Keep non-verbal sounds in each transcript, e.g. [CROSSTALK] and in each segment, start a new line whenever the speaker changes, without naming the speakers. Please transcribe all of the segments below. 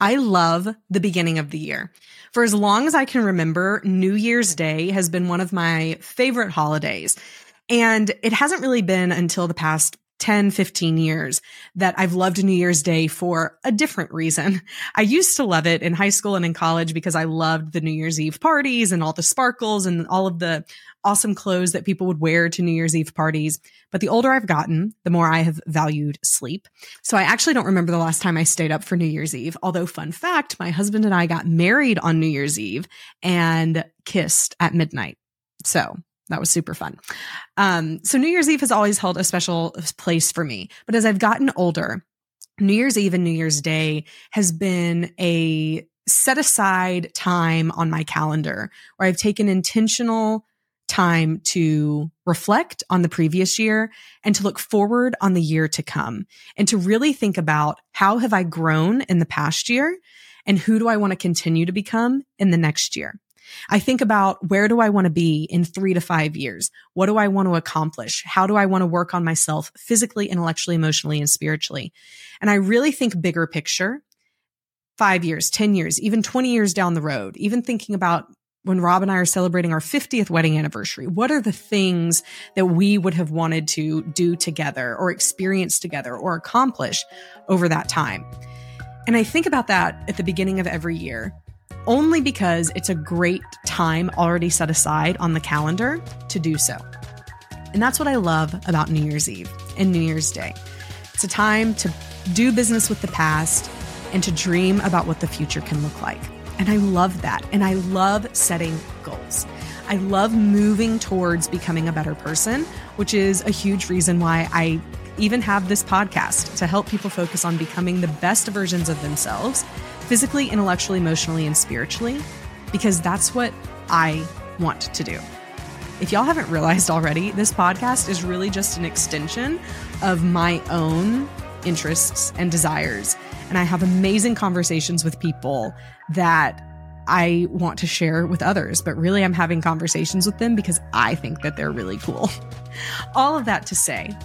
I love the beginning of the year. For as long as I can remember, New Year's Day has been one of my favorite holidays. And it hasn't really been until the past 10, 15 years that I've loved New Year's Day for a different reason. [LAUGHS] I used to love it in high school and in college because I loved the New Year's Eve parties and all the sparkles and all of the awesome clothes that people would wear to New Year's Eve parties. But the older I've gotten, the more I have valued sleep. So I actually don't remember the last time I stayed up for New Year's Eve. Although fun fact, my husband and I got married on New Year's Eve and kissed at midnight. So that was super fun. Um, so New Year's Eve has always held a special place for me. But as I've gotten older, New Year's Eve and New Year's Day has been a set aside time on my calendar where I've taken intentional time to reflect on the previous year and to look forward on the year to come and to really think about how have I grown in the past year and who do I want to continue to become in the next year. I think about where do I want to be in three to five years? What do I want to accomplish? How do I want to work on myself physically, intellectually, emotionally, and spiritually? And I really think bigger picture, five years, 10 years, even 20 years down the road, even thinking about when Rob and I are celebrating our 50th wedding anniversary, what are the things that we would have wanted to do together or experience together or accomplish over that time? And I think about that at the beginning of every year only because it's a great time already set aside on the calendar to do so. And that's what I love about New Year's Eve and New Year's Day. It's a time to do business with the past and to dream about what the future can look like. And I love that. And I love setting goals. I love moving towards becoming a better person, which is a huge reason why I even have this podcast to help people focus on becoming the best versions of themselves physically, intellectually, emotionally, and spiritually, because that's what I want to do. If y'all haven't realized already, this podcast is really just an extension of my own interests and desires. And I have amazing conversations with people that I want to share with others, but really I'm having conversations with them because I think that they're really cool. [LAUGHS] All of that to say,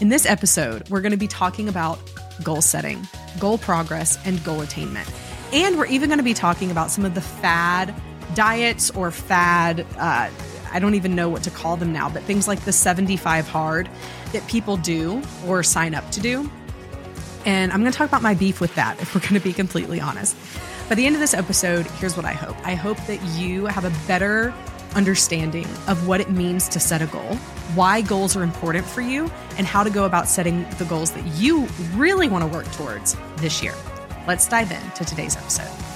in this episode, we're going to be talking about goal setting, goal progress, and goal attainment. And we're even going to be talking about some of the fad diets or fad, uh, I don't even know what to call them now, but things like the 75 hard that people do or sign up to do. And I'm going to talk about my beef with that [LAUGHS] if we're going to be completely honest. By the end of this episode, here's what I hope I hope that you have a better understanding of what it means to set a goal, why goals are important for you, and how to go about setting the goals that you really want to work towards this year. Let's dive into today's episode.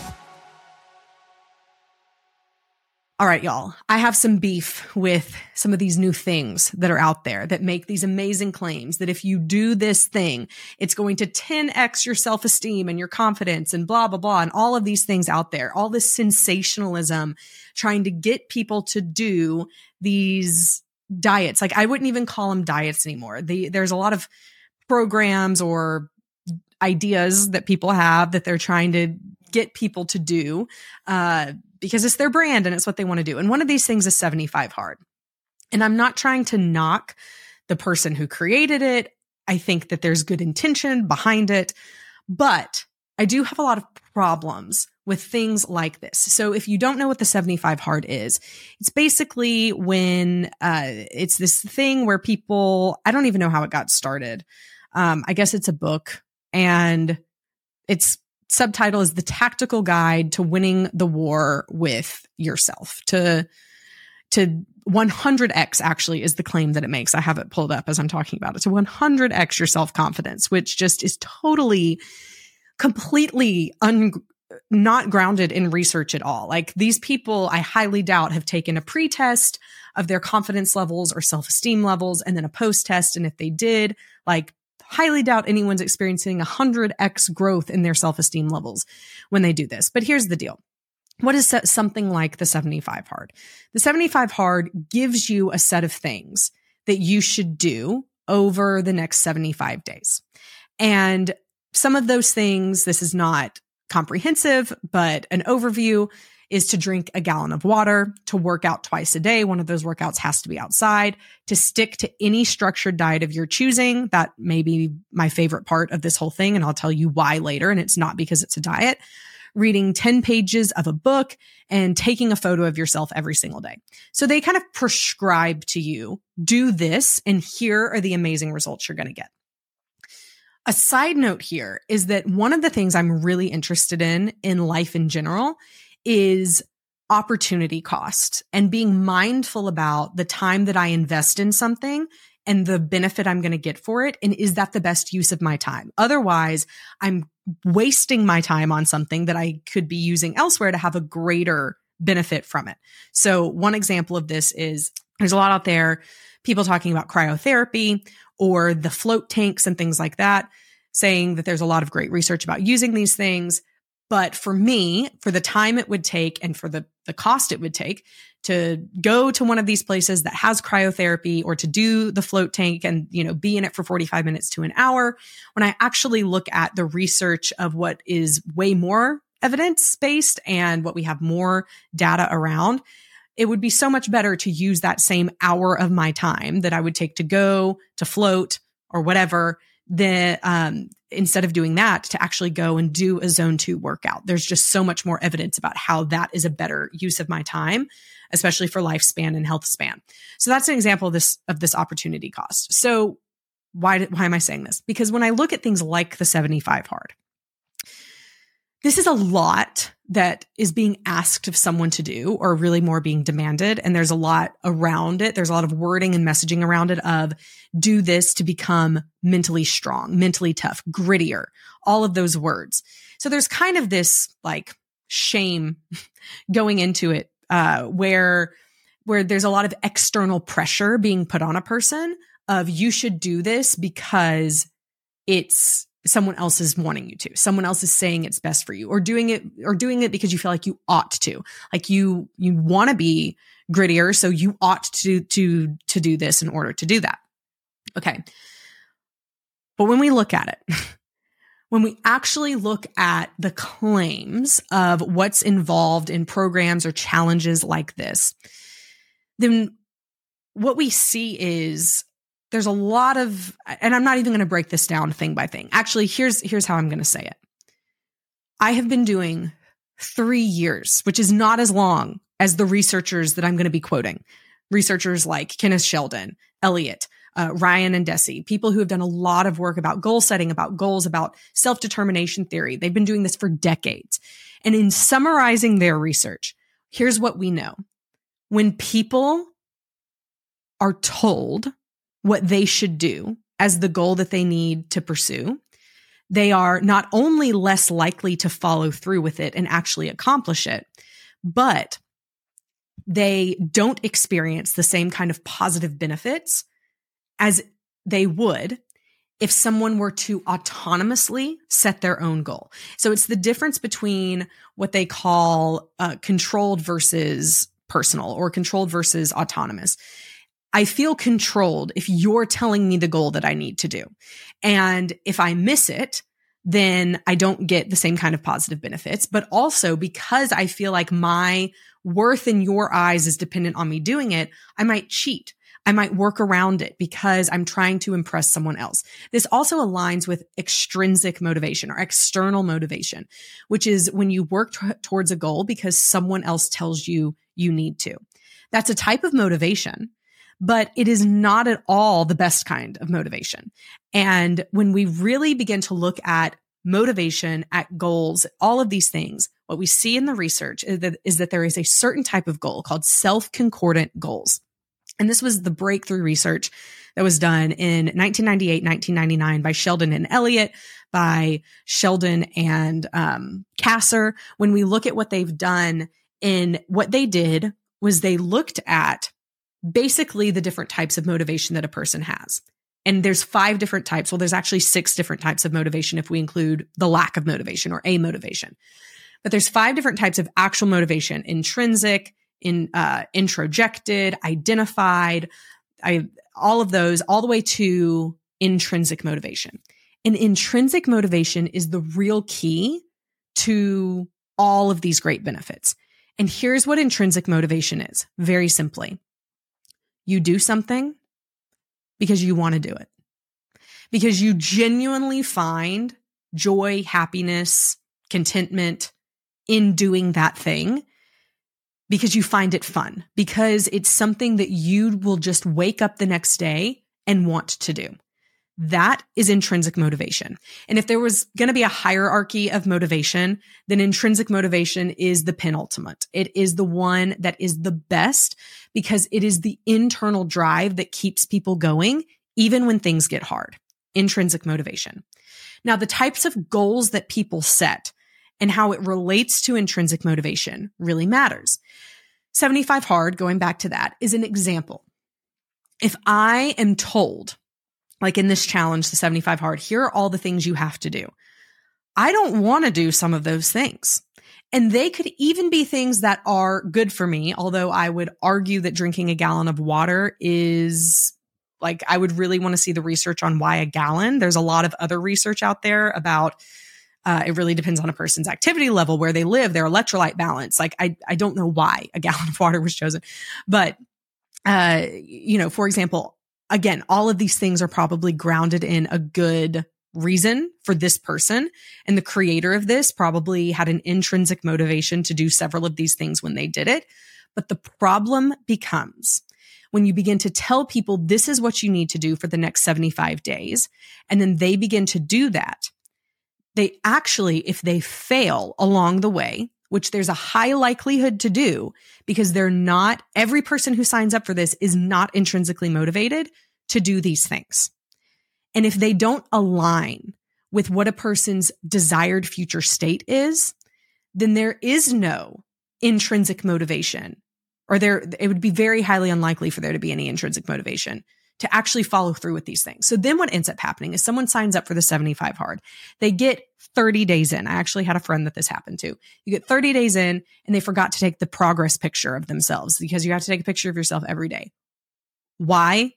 All right, y'all. I have some beef with some of these new things that are out there that make these amazing claims that if you do this thing, it's going to 10x your self esteem and your confidence and blah, blah, blah, and all of these things out there, all this sensationalism trying to get people to do these diets. Like I wouldn't even call them diets anymore. The, there's a lot of programs or ideas that people have that they're trying to get people to do uh, because it's their brand and it's what they want to do. And one of these things is 75 hard. And I'm not trying to knock the person who created it. I think that there's good intention behind it, but I do have a lot of problems with things like this. So if you don't know what the 75 hard is, it's basically when uh, it's this thing where people, I don't even know how it got started. Um, I guess it's a book and its subtitle is the tactical guide to winning the war with yourself to to 100x actually is the claim that it makes. I have it pulled up as I'm talking about it. To 100x your self confidence, which just is totally, completely un, not grounded in research at all. Like these people, I highly doubt have taken a pre test of their confidence levels or self esteem levels and then a post test. And if they did, like highly doubt anyone's experiencing 100x growth in their self esteem levels when they do this. But here's the deal. What is something like the 75 hard? The 75 hard gives you a set of things that you should do over the next 75 days. And some of those things, this is not comprehensive, but an overview is to drink a gallon of water, to work out twice a day. One of those workouts has to be outside, to stick to any structured diet of your choosing. That may be my favorite part of this whole thing. And I'll tell you why later. And it's not because it's a diet. Reading 10 pages of a book and taking a photo of yourself every single day. So they kind of prescribe to you, do this, and here are the amazing results you're going to get. A side note here is that one of the things I'm really interested in in life in general is opportunity cost and being mindful about the time that I invest in something and the benefit I'm going to get for it. And is that the best use of my time? Otherwise, I'm wasting my time on something that I could be using elsewhere to have a greater benefit from it. So one example of this is there's a lot out there, people talking about cryotherapy or the float tanks and things like that, saying that there's a lot of great research about using these things. But for me, for the time it would take and for the, the cost it would take to go to one of these places that has cryotherapy or to do the float tank and, you know, be in it for 45 minutes to an hour, when I actually look at the research of what is way more evidence based and what we have more data around, it would be so much better to use that same hour of my time that I would take to go to float or whatever the um, instead of doing that to actually go and do a zone two workout. There's just so much more evidence about how that is a better use of my time, especially for lifespan and health span. So that's an example of this of this opportunity cost. So why why am I saying this? Because when I look at things like the 75 hard, this is a lot that is being asked of someone to do or really more being demanded. And there's a lot around it. There's a lot of wording and messaging around it of do this to become mentally strong mentally tough grittier all of those words. So there's kind of this like shame [LAUGHS] going into it uh where where there's a lot of external pressure being put on a person of you should do this because it's someone else is wanting you to someone else is saying it's best for you or doing it or doing it because you feel like you ought to like you you want to be grittier so you ought to to to do this in order to do that. Okay. But when we look at it [LAUGHS] when we actually look at the claims of what's involved in programs or challenges like this then what we see is there's a lot of and I'm not even going to break this down thing by thing. Actually, here's here's how I'm going to say it. I have been doing 3 years, which is not as long as the researchers that I'm going to be quoting. Researchers like Kenneth Sheldon, Elliot uh, Ryan and Deci people who have done a lot of work about goal setting, about goals, about self determination theory. They've been doing this for decades. And in summarizing their research, here's what we know. When people are told what they should do as the goal that they need to pursue, they are not only less likely to follow through with it and actually accomplish it, but they don't experience the same kind of positive benefits as they would if someone were to autonomously set their own goal. So it's the difference between what they call uh, controlled versus personal or controlled versus autonomous. I feel controlled if you're telling me the goal that I need to do. And if I miss it, then I don't get the same kind of positive benefits. But also because I feel like my worth in your eyes is dependent on me doing it, I might cheat. I might work around it because I'm trying to impress someone else. This also aligns with extrinsic motivation or external motivation, which is when you work t- towards a goal because someone else tells you you need to. That's a type of motivation but it is not at all the best kind of motivation. And when we really begin to look at motivation, at goals, all of these things, what we see in the research is that, is that there is a certain type of goal called self concordant goals. And this was the breakthrough research that was done in 1998, 1999 by Sheldon and Elliot, by Sheldon and um, Kasser. When we look at what they've done in what they did was they looked at basically the different types of motivation that a person has. And there's five different types. Well, there's actually six different types of motivation if we include the lack of motivation or amotivation. But there's five different types of actual motivation: intrinsic, in uh, introjected, identified, I all of those, all the way to intrinsic motivation. And intrinsic motivation is the real key to all of these great benefits. And here's what intrinsic motivation is very simply you do something because you want to do it, because you genuinely find joy, happiness, contentment in doing that thing because you find it fun, because it's something that you will just wake up the next day and want to do. That is intrinsic motivation. And if there was going to be a hierarchy of motivation, then intrinsic motivation is the penultimate. It is the one that is the best because it is the internal drive that keeps people going, even when things get hard. Intrinsic motivation. Now, the types of goals that people set and how it relates to intrinsic motivation really matters. 75 hard, going back to that, is an example. If I am told like in this challenge, the 75 hard, here are all the things you have to do. I don't want to do some of those things. And they could even be things that are good for me, although I would argue that drinking a gallon of water is like, I would really want to see the research on why a gallon. There's a lot of other research out there about uh, it really depends on a person's activity level, where they live, their electrolyte balance. Like, I, I don't know why a [LAUGHS] gallon of water was chosen, but, uh, you know, for example, again, all of these things are probably grounded in a good reason for this person. And the creator of this probably had an intrinsic motivation to do several of these things when they did it. But the problem becomes when you begin to tell people this is what you need to do for the next 75 days, and then they begin to do that. They actually, if they fail along the way, which there's a high likelihood to do because they're not, every person who signs up for this is not intrinsically motivated to do these things. And if they don't align with what a person's desired future state is, then there is no intrinsic motivation or there, it would be very highly unlikely for there to be any intrinsic motivation to actually follow through with these things. So then what ends up happening is someone signs up for the 75 hard. They get 30 days in. I actually had a friend that this happened to. You get 30 days in and they forgot to take the progress picture of themselves because you have to take a picture of yourself every day. Why?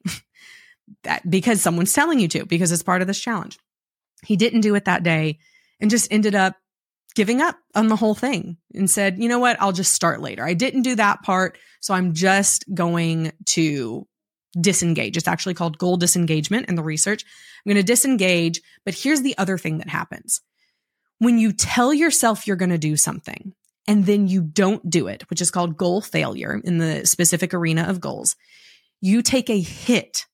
[LAUGHS] that because someone's telling you to, because it's part of this challenge. He didn't do it that day and just ended up giving up on the whole thing and said, you know what? I'll just start later. I didn't do that part. So I'm just going to disengage. It's actually called goal disengagement in the research. I'm going to disengage. But here's the other thing that happens. When you tell yourself you're going to do something and then you don't do it, which is called goal failure in the specific arena of goals, you take a hit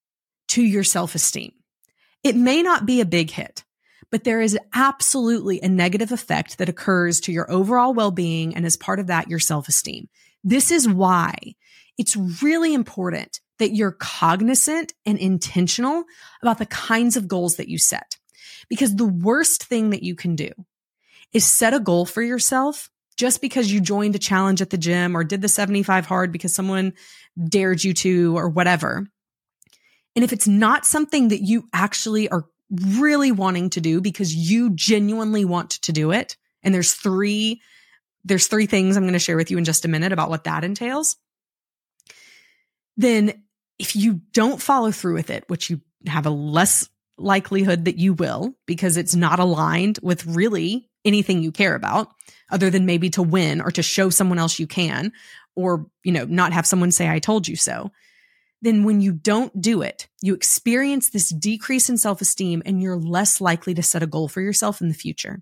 to your self esteem. It may not be a big hit, but there is absolutely a negative effect that occurs to your overall well being. And as part of that, your self esteem. This is why it's really important that you're cognizant and intentional about the kinds of goals that you set. Because the worst thing that you can do is set a goal for yourself just because you joined a challenge at the gym or did the 75 hard because someone dared you to or whatever. And if it's not something that you actually are really wanting to do because you genuinely want to do it, and there's three, there's three things I'm going to share with you in just a minute about what that entails then if you don't follow through with it, which you have a less likelihood that you will because it's not aligned with really anything you care about other than maybe to win or to show someone else you can or you know not have someone say i told you so then when you don't do it you experience this decrease in self-esteem and you're less likely to set a goal for yourself in the future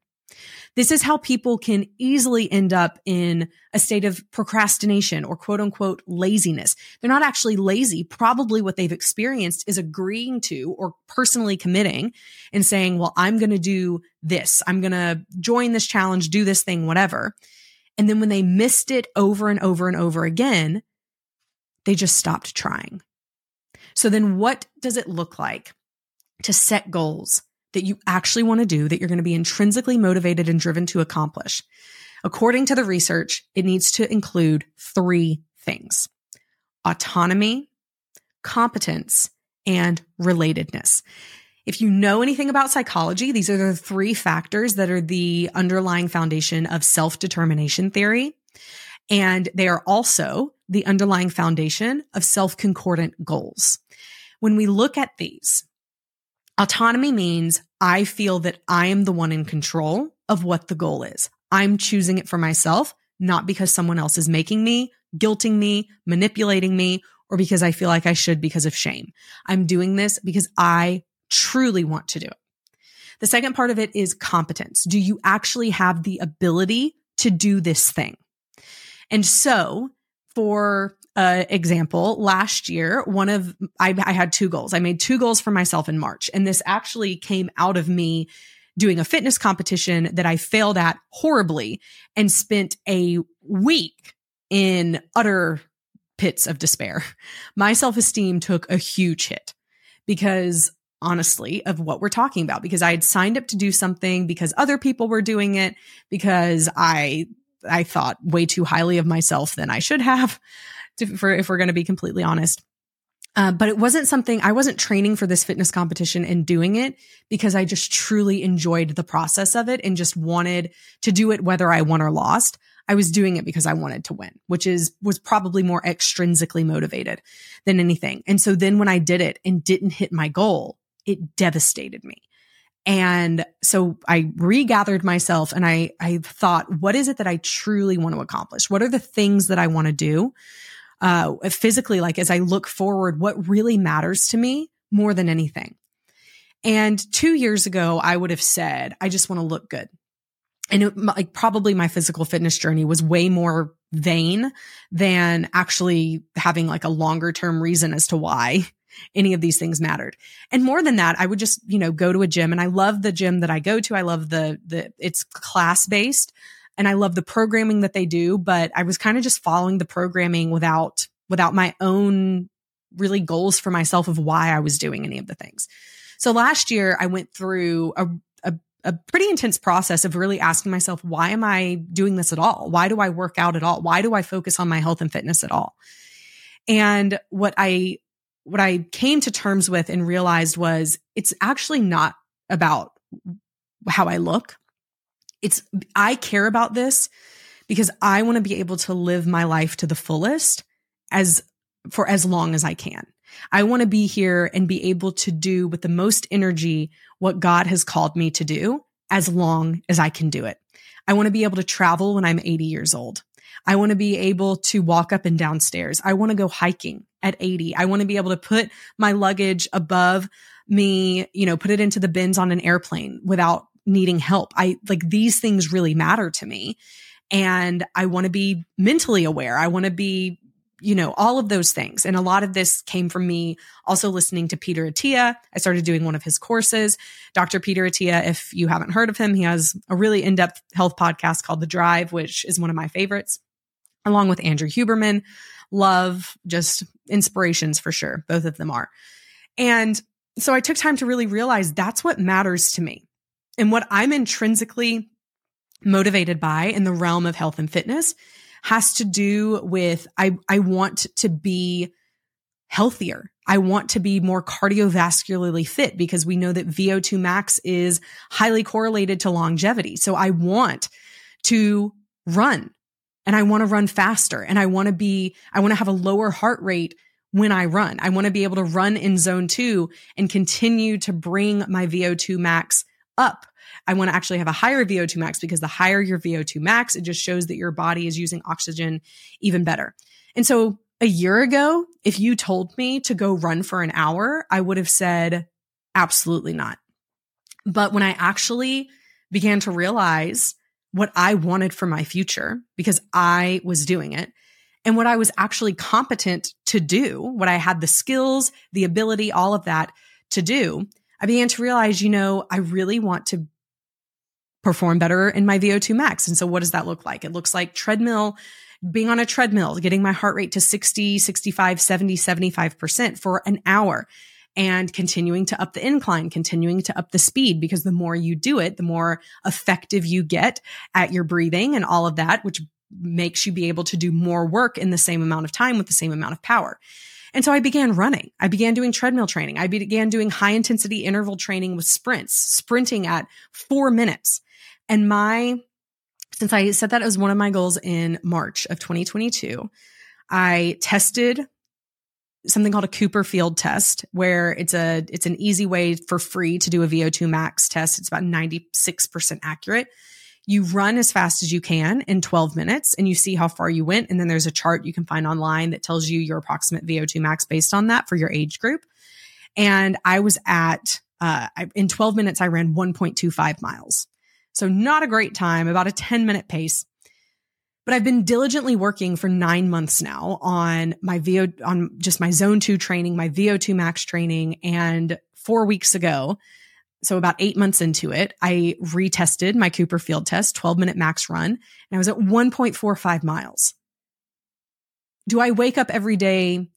this is how people can easily end up in a state of procrastination or quote unquote laziness. They're not actually lazy. Probably what they've experienced is agreeing to or personally committing and saying, well, I'm going to do this. I'm going to join this challenge, do this thing, whatever. And then when they missed it over and over and over again, they just stopped trying. So then what does it look like to set goals? That you actually want to do that you're going to be intrinsically motivated and driven to accomplish. According to the research, it needs to include three things autonomy, competence, and relatedness. If you know anything about psychology, these are the three factors that are the underlying foundation of self determination theory. And they are also the underlying foundation of self concordant goals. When we look at these, autonomy means I feel that I am the one in control of what the goal is. I'm choosing it for myself, not because someone else is making me, guilting me, manipulating me, or because I feel like I should because of shame. I'm doing this because I truly want to do it. The second part of it is competence. Do you actually have the ability to do this thing? And so, for uh, example, last year, one of I, I had two goals. I made two goals for myself in March, and this actually came out of me doing a fitness competition that I failed at horribly and spent a week in utter pits of despair. My self esteem took a huge hit because honestly of what we're talking about because I had signed up to do something because other people were doing it because I I thought way too highly of myself than I should have to, for if we're going to be completely honest. Uh, but it wasn't something I wasn't training for this fitness competition and doing it because I just truly enjoyed the process of it and just wanted to do it whether I won or lost. I was doing it because I wanted to win, which is was probably more extrinsically motivated than anything. And so then when I did it and didn't hit my goal, it devastated me. And so I regathered myself and I, I thought, what is it that I truly want to accomplish? What are the things that I want to do? Uh, physically, like as I look forward, what really matters to me more than anything. And two years ago, I would have said, I just want to look good. And it, like probably my physical fitness journey was way more vain than actually having like a longer term reason as to why [LAUGHS] any of these things mattered. And more than that, I would just, you know, go to a gym and I love the gym that I go to. I love the, the, it's class based and I love the programming that they do, but I was kind of just following the programming without, without my own really goals for myself of why I was doing any of the things. So last year I went through a, a, a pretty intense process of really asking myself, why am I doing this at all? Why do I work out at all? Why do I focus on my health and fitness at all? And what I what I came to terms with and realized was it's actually not about how I look. It's, I care about this because I want to be able to live my life to the fullest as for as long as I can. I want to be here and be able to do with the most energy what God has called me to do as long as I can do it. I want to be able to travel when I'm 80 years old. I want to be able to walk up and downstairs. I want to go hiking at 80. I want to be able to put my luggage above me, you know, put it into the bins on an airplane without needing help. I like these things really matter to me. And I want to be mentally aware. I want to be, you know, all of those things. And a lot of this came from me also listening to Peter Attia. I started doing one of his courses. Dr. Peter Attia, if you haven't heard of him, he has a really in depth health podcast called The Drive, which is one of my favorites, along with Andrew Huberman love, just inspirations for sure. Both of them are. And so I took time to really realize that's what matters to me. And what I'm intrinsically motivated by in the realm of health and fitness has to do with I, I want to be healthier. I want to be more cardiovascularly fit because we know that VO2 max is highly correlated to longevity. So I want to run and I want to run faster and I want to be, I want to have a lower heart rate when I run. I want to be able to run in zone two and continue to bring my VO2 max up. I want to actually have a higher VO2 max because the higher your VO2 max, it just shows that your body is using oxygen even better. And so a year ago, if you told me to go run for an hour, I would have said, absolutely not. But when I actually began to realize what I wanted for my future because I was doing it and what I was actually competent to do, what I had the skills, the ability, all of that to do, I began to realize, you know, I really want to perform better in my VO2 max. And so what does that look like? It looks like treadmill, being on a treadmill, getting my heart rate to 60, 65, 70, 75% for an hour and continuing to up the incline, continuing to up the speed, because the more you do it, the more effective you get at your breathing and all of that, which makes you be able to do more work in the same amount of time with the same amount of power. And so I began running. I began doing treadmill training. I began doing high intensity interval training with sprints, sprinting at four minutes. And my, since I set that as one of my goals in March of 2022, I tested something called a Cooper field test where it's a it's an easy way for free to do a VO2 max test. It's about 96% accurate. You run as fast as you can in 12 minutes and you see how far you went and then there's a chart you can find online that tells you your approximate VO2 max based on that for your age group. And I was at uh, in 12 minutes I ran 1.25 miles. So not a great time, about a 10 minute pace. But I've been diligently working for nine months now on my VO, on just my zone two training, my VO2 max training. And four weeks ago, so about eight months into it, I retested my Cooper field test, 12 minute max run, and I was at 1.45 miles. Do I wake up every day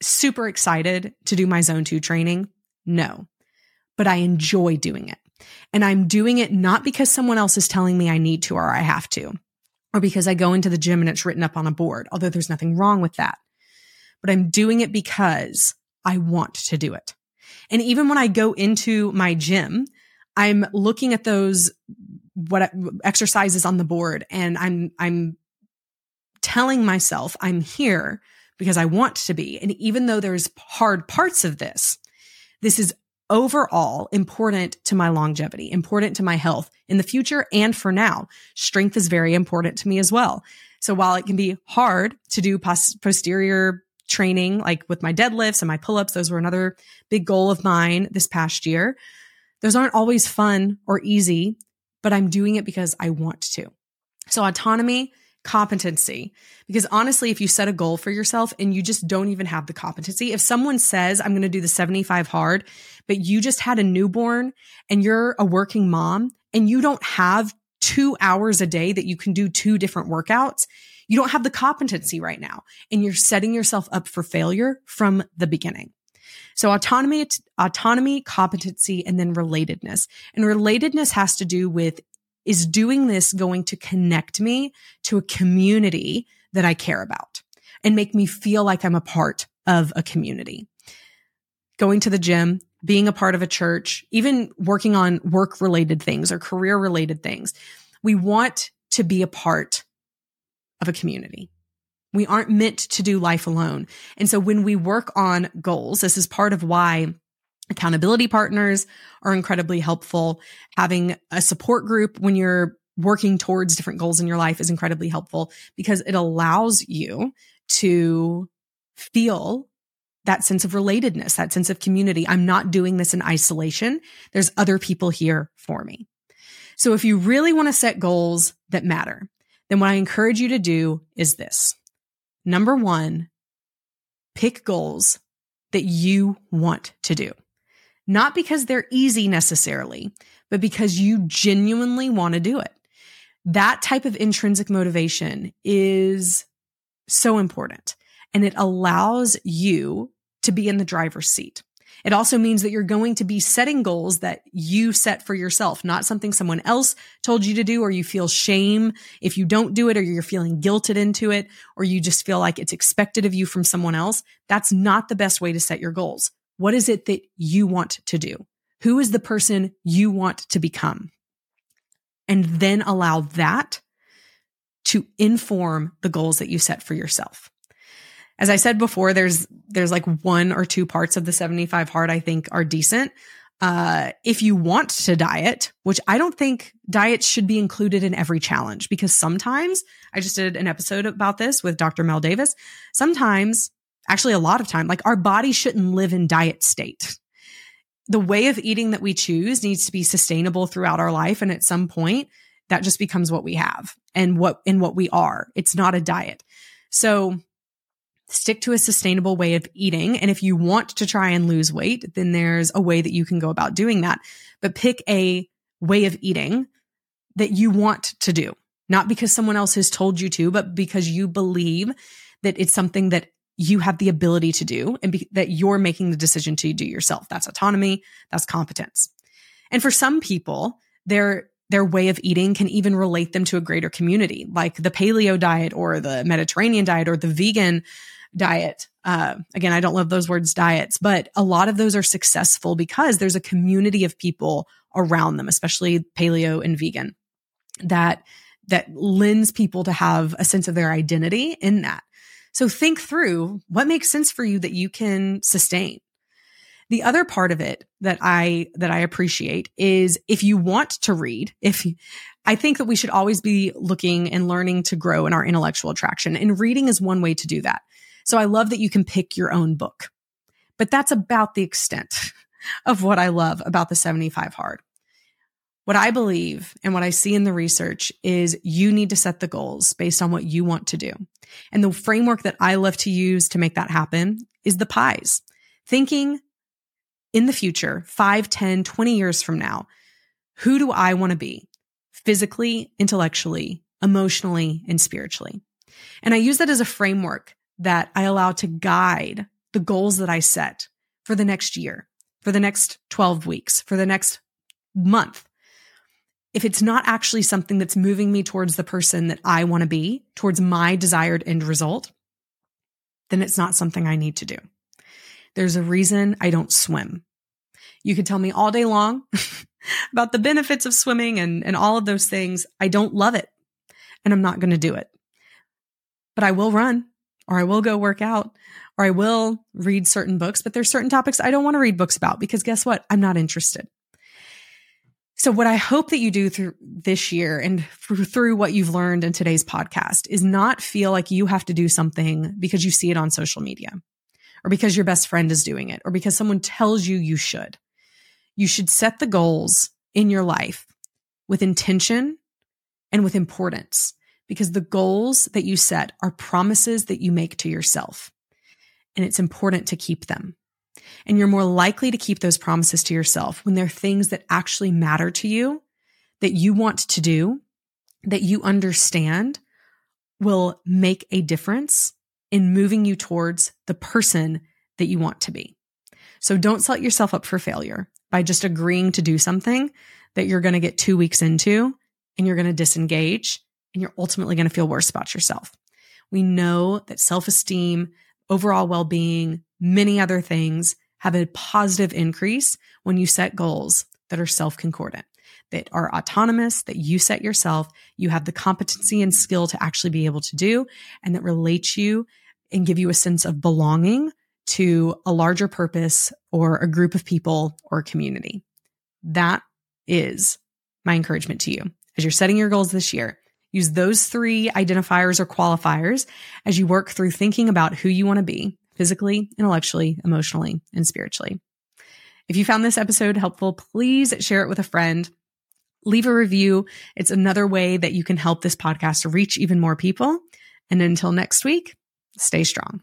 super excited to do my zone two training? No, but I enjoy doing it. And I'm doing it not because someone else is telling me I need to or I have to or because I go into the gym and it's written up on a board, although there's nothing wrong with that. But I'm doing it because I want to do it. And even when I go into my gym, I'm looking at those what exercises on the board and I'm I'm telling myself I'm here because I want to be. And even though there's hard parts of this, this is overall important to my longevity, important to my health in the future and for now. Strength is very important to me as well. So while it can be hard to do pos- posterior training, like with my deadlifts and my pull ups, those were another big goal of mine this past year. Those aren't always fun or easy, but I'm doing it because I want to. So autonomy competency. Because honestly, if you set a goal for yourself and you just don't even have the competency, if someone says, I'm going to do the 75 hard, but you just had a newborn and you're a working mom and you don't have two hours a day that you can do two different workouts, you don't have the competency right now and you're setting yourself up for failure from the beginning. So autonomy, autonomy, competency, and then relatedness. And relatedness has to do with is doing this going to connect me to a community that I care about and make me feel like I'm a part of a community? Going to the gym, being a part of a church, even working on work related things or career related things. We want to be a part of a community. We aren't meant to do life alone. And so when we work on goals, this is part of why Accountability partners are incredibly helpful. Having a support group when you're working towards different goals in your life is incredibly helpful because it allows you to feel that sense of relatedness, that sense of community. I'm not doing this in isolation. There's other people here for me. So if you really want to set goals that matter, then what I encourage you to do is this. Number one, pick goals that you want to do not because they're easy necessarily, but because you genuinely want to do it. That type of intrinsic motivation is so important and it allows you to be in the driver's seat. It also means that you're going to be setting goals that you set for yourself, not something someone else told you to do, or you feel shame if you don't do it, or you're feeling guilted into it, or you just feel like it's expected of you from someone else. That's not the best way to set your goals. What is it that you want to do? Who is the person you want to become? And then allow that to inform the goals that you set for yourself. As I said before, there's there's like one or two parts of the 75 hard I think are decent. Uh, if you want to diet, which I don't think diets should be included in every challenge because sometimes I just did an episode about this with Dr. Mel Davis. Sometimes actually a lot of time, like our body shouldn't live in diet state. The way of eating that we choose needs to be sustainable throughout our life. And at some point, that just becomes what we have and what in what we are. It's not a diet. So stick to a sustainable way of eating. And if you want to try and lose weight, then there's a way that you can go about doing that. But pick a way of eating that you want to do, not because someone else has told you to, but because you believe that it's something that you have the ability to do and be, that you're making the decision to do yourself. That's autonomy. That's competence. And for some people, their, their way of eating can even relate them to a greater community, like the paleo diet or the Mediterranean diet or the vegan diet. uh, again, I don't love those words diets, but a lot of those are successful because there's a community of people around them, especially paleo and vegan that, that lends people to have a sense of their identity in that. So think through what makes sense for you that you can sustain. The other part of it that I, that I appreciate is if you want to read, if I think that we should always be looking and learning to grow in our intellectual attraction and reading is one way to do that. So I love that you can pick your own book, but that's about the extent [LAUGHS] of what I love about the 75 hard. What I believe and what I see in the research is you need to set the goals based on what you want to do. And the framework that I love to use to make that happen is the pies. Thinking in the future, 5, 10, 20 years from now, who do I want to be physically, intellectually, emotionally, and spiritually? And I use that as a framework that I allow to guide the goals that I set for the next year, for the next 12 weeks, for the next month. If it's not actually something that's moving me towards the person that I want to be, towards my desired end result, then it's not something I need to do. There's a reason I don't swim. You could tell me all day long [LAUGHS] about the benefits of swimming and, and all of those things. I don't love it and I'm not going to do it, but I will run or I will go work out or I will read certain books, but there's certain topics I don't want to read books about because guess what? I'm not interested. So what I hope that you do through this year and through what you've learned in today's podcast is not feel like you have to do something because you see it on social media or because your best friend is doing it or because someone tells you you should. You should set the goals in your life with intention and with importance because the goals that you set are promises that you make to yourself. And it's important to keep them. And you're more likely to keep those promises to yourself when they're things that actually matter to you, that you want to do, that you understand will make a difference in moving you towards the person that you want to be. So don't set yourself up for failure by just agreeing to do something that you're going to get two weeks into and you're going to disengage and you're ultimately going to feel worse about yourself. We know that self esteem, overall well being, many other things have a positive increase when you set goals that are self concordant, that are autonomous, that you set yourself, you have the competency and skill to actually be able to do, and that relate you and give you a sense of belonging to a larger purpose or a group of people or a community. That is my encouragement to you as you're setting your goals this year. Use those three identifiers or qualifiers as you work through thinking about who you want to be physically, intellectually, emotionally, and spiritually. If you found this episode helpful, please share it with a friend. Leave a review. It's another way that you can help this podcast reach even more people. And until next week, stay strong.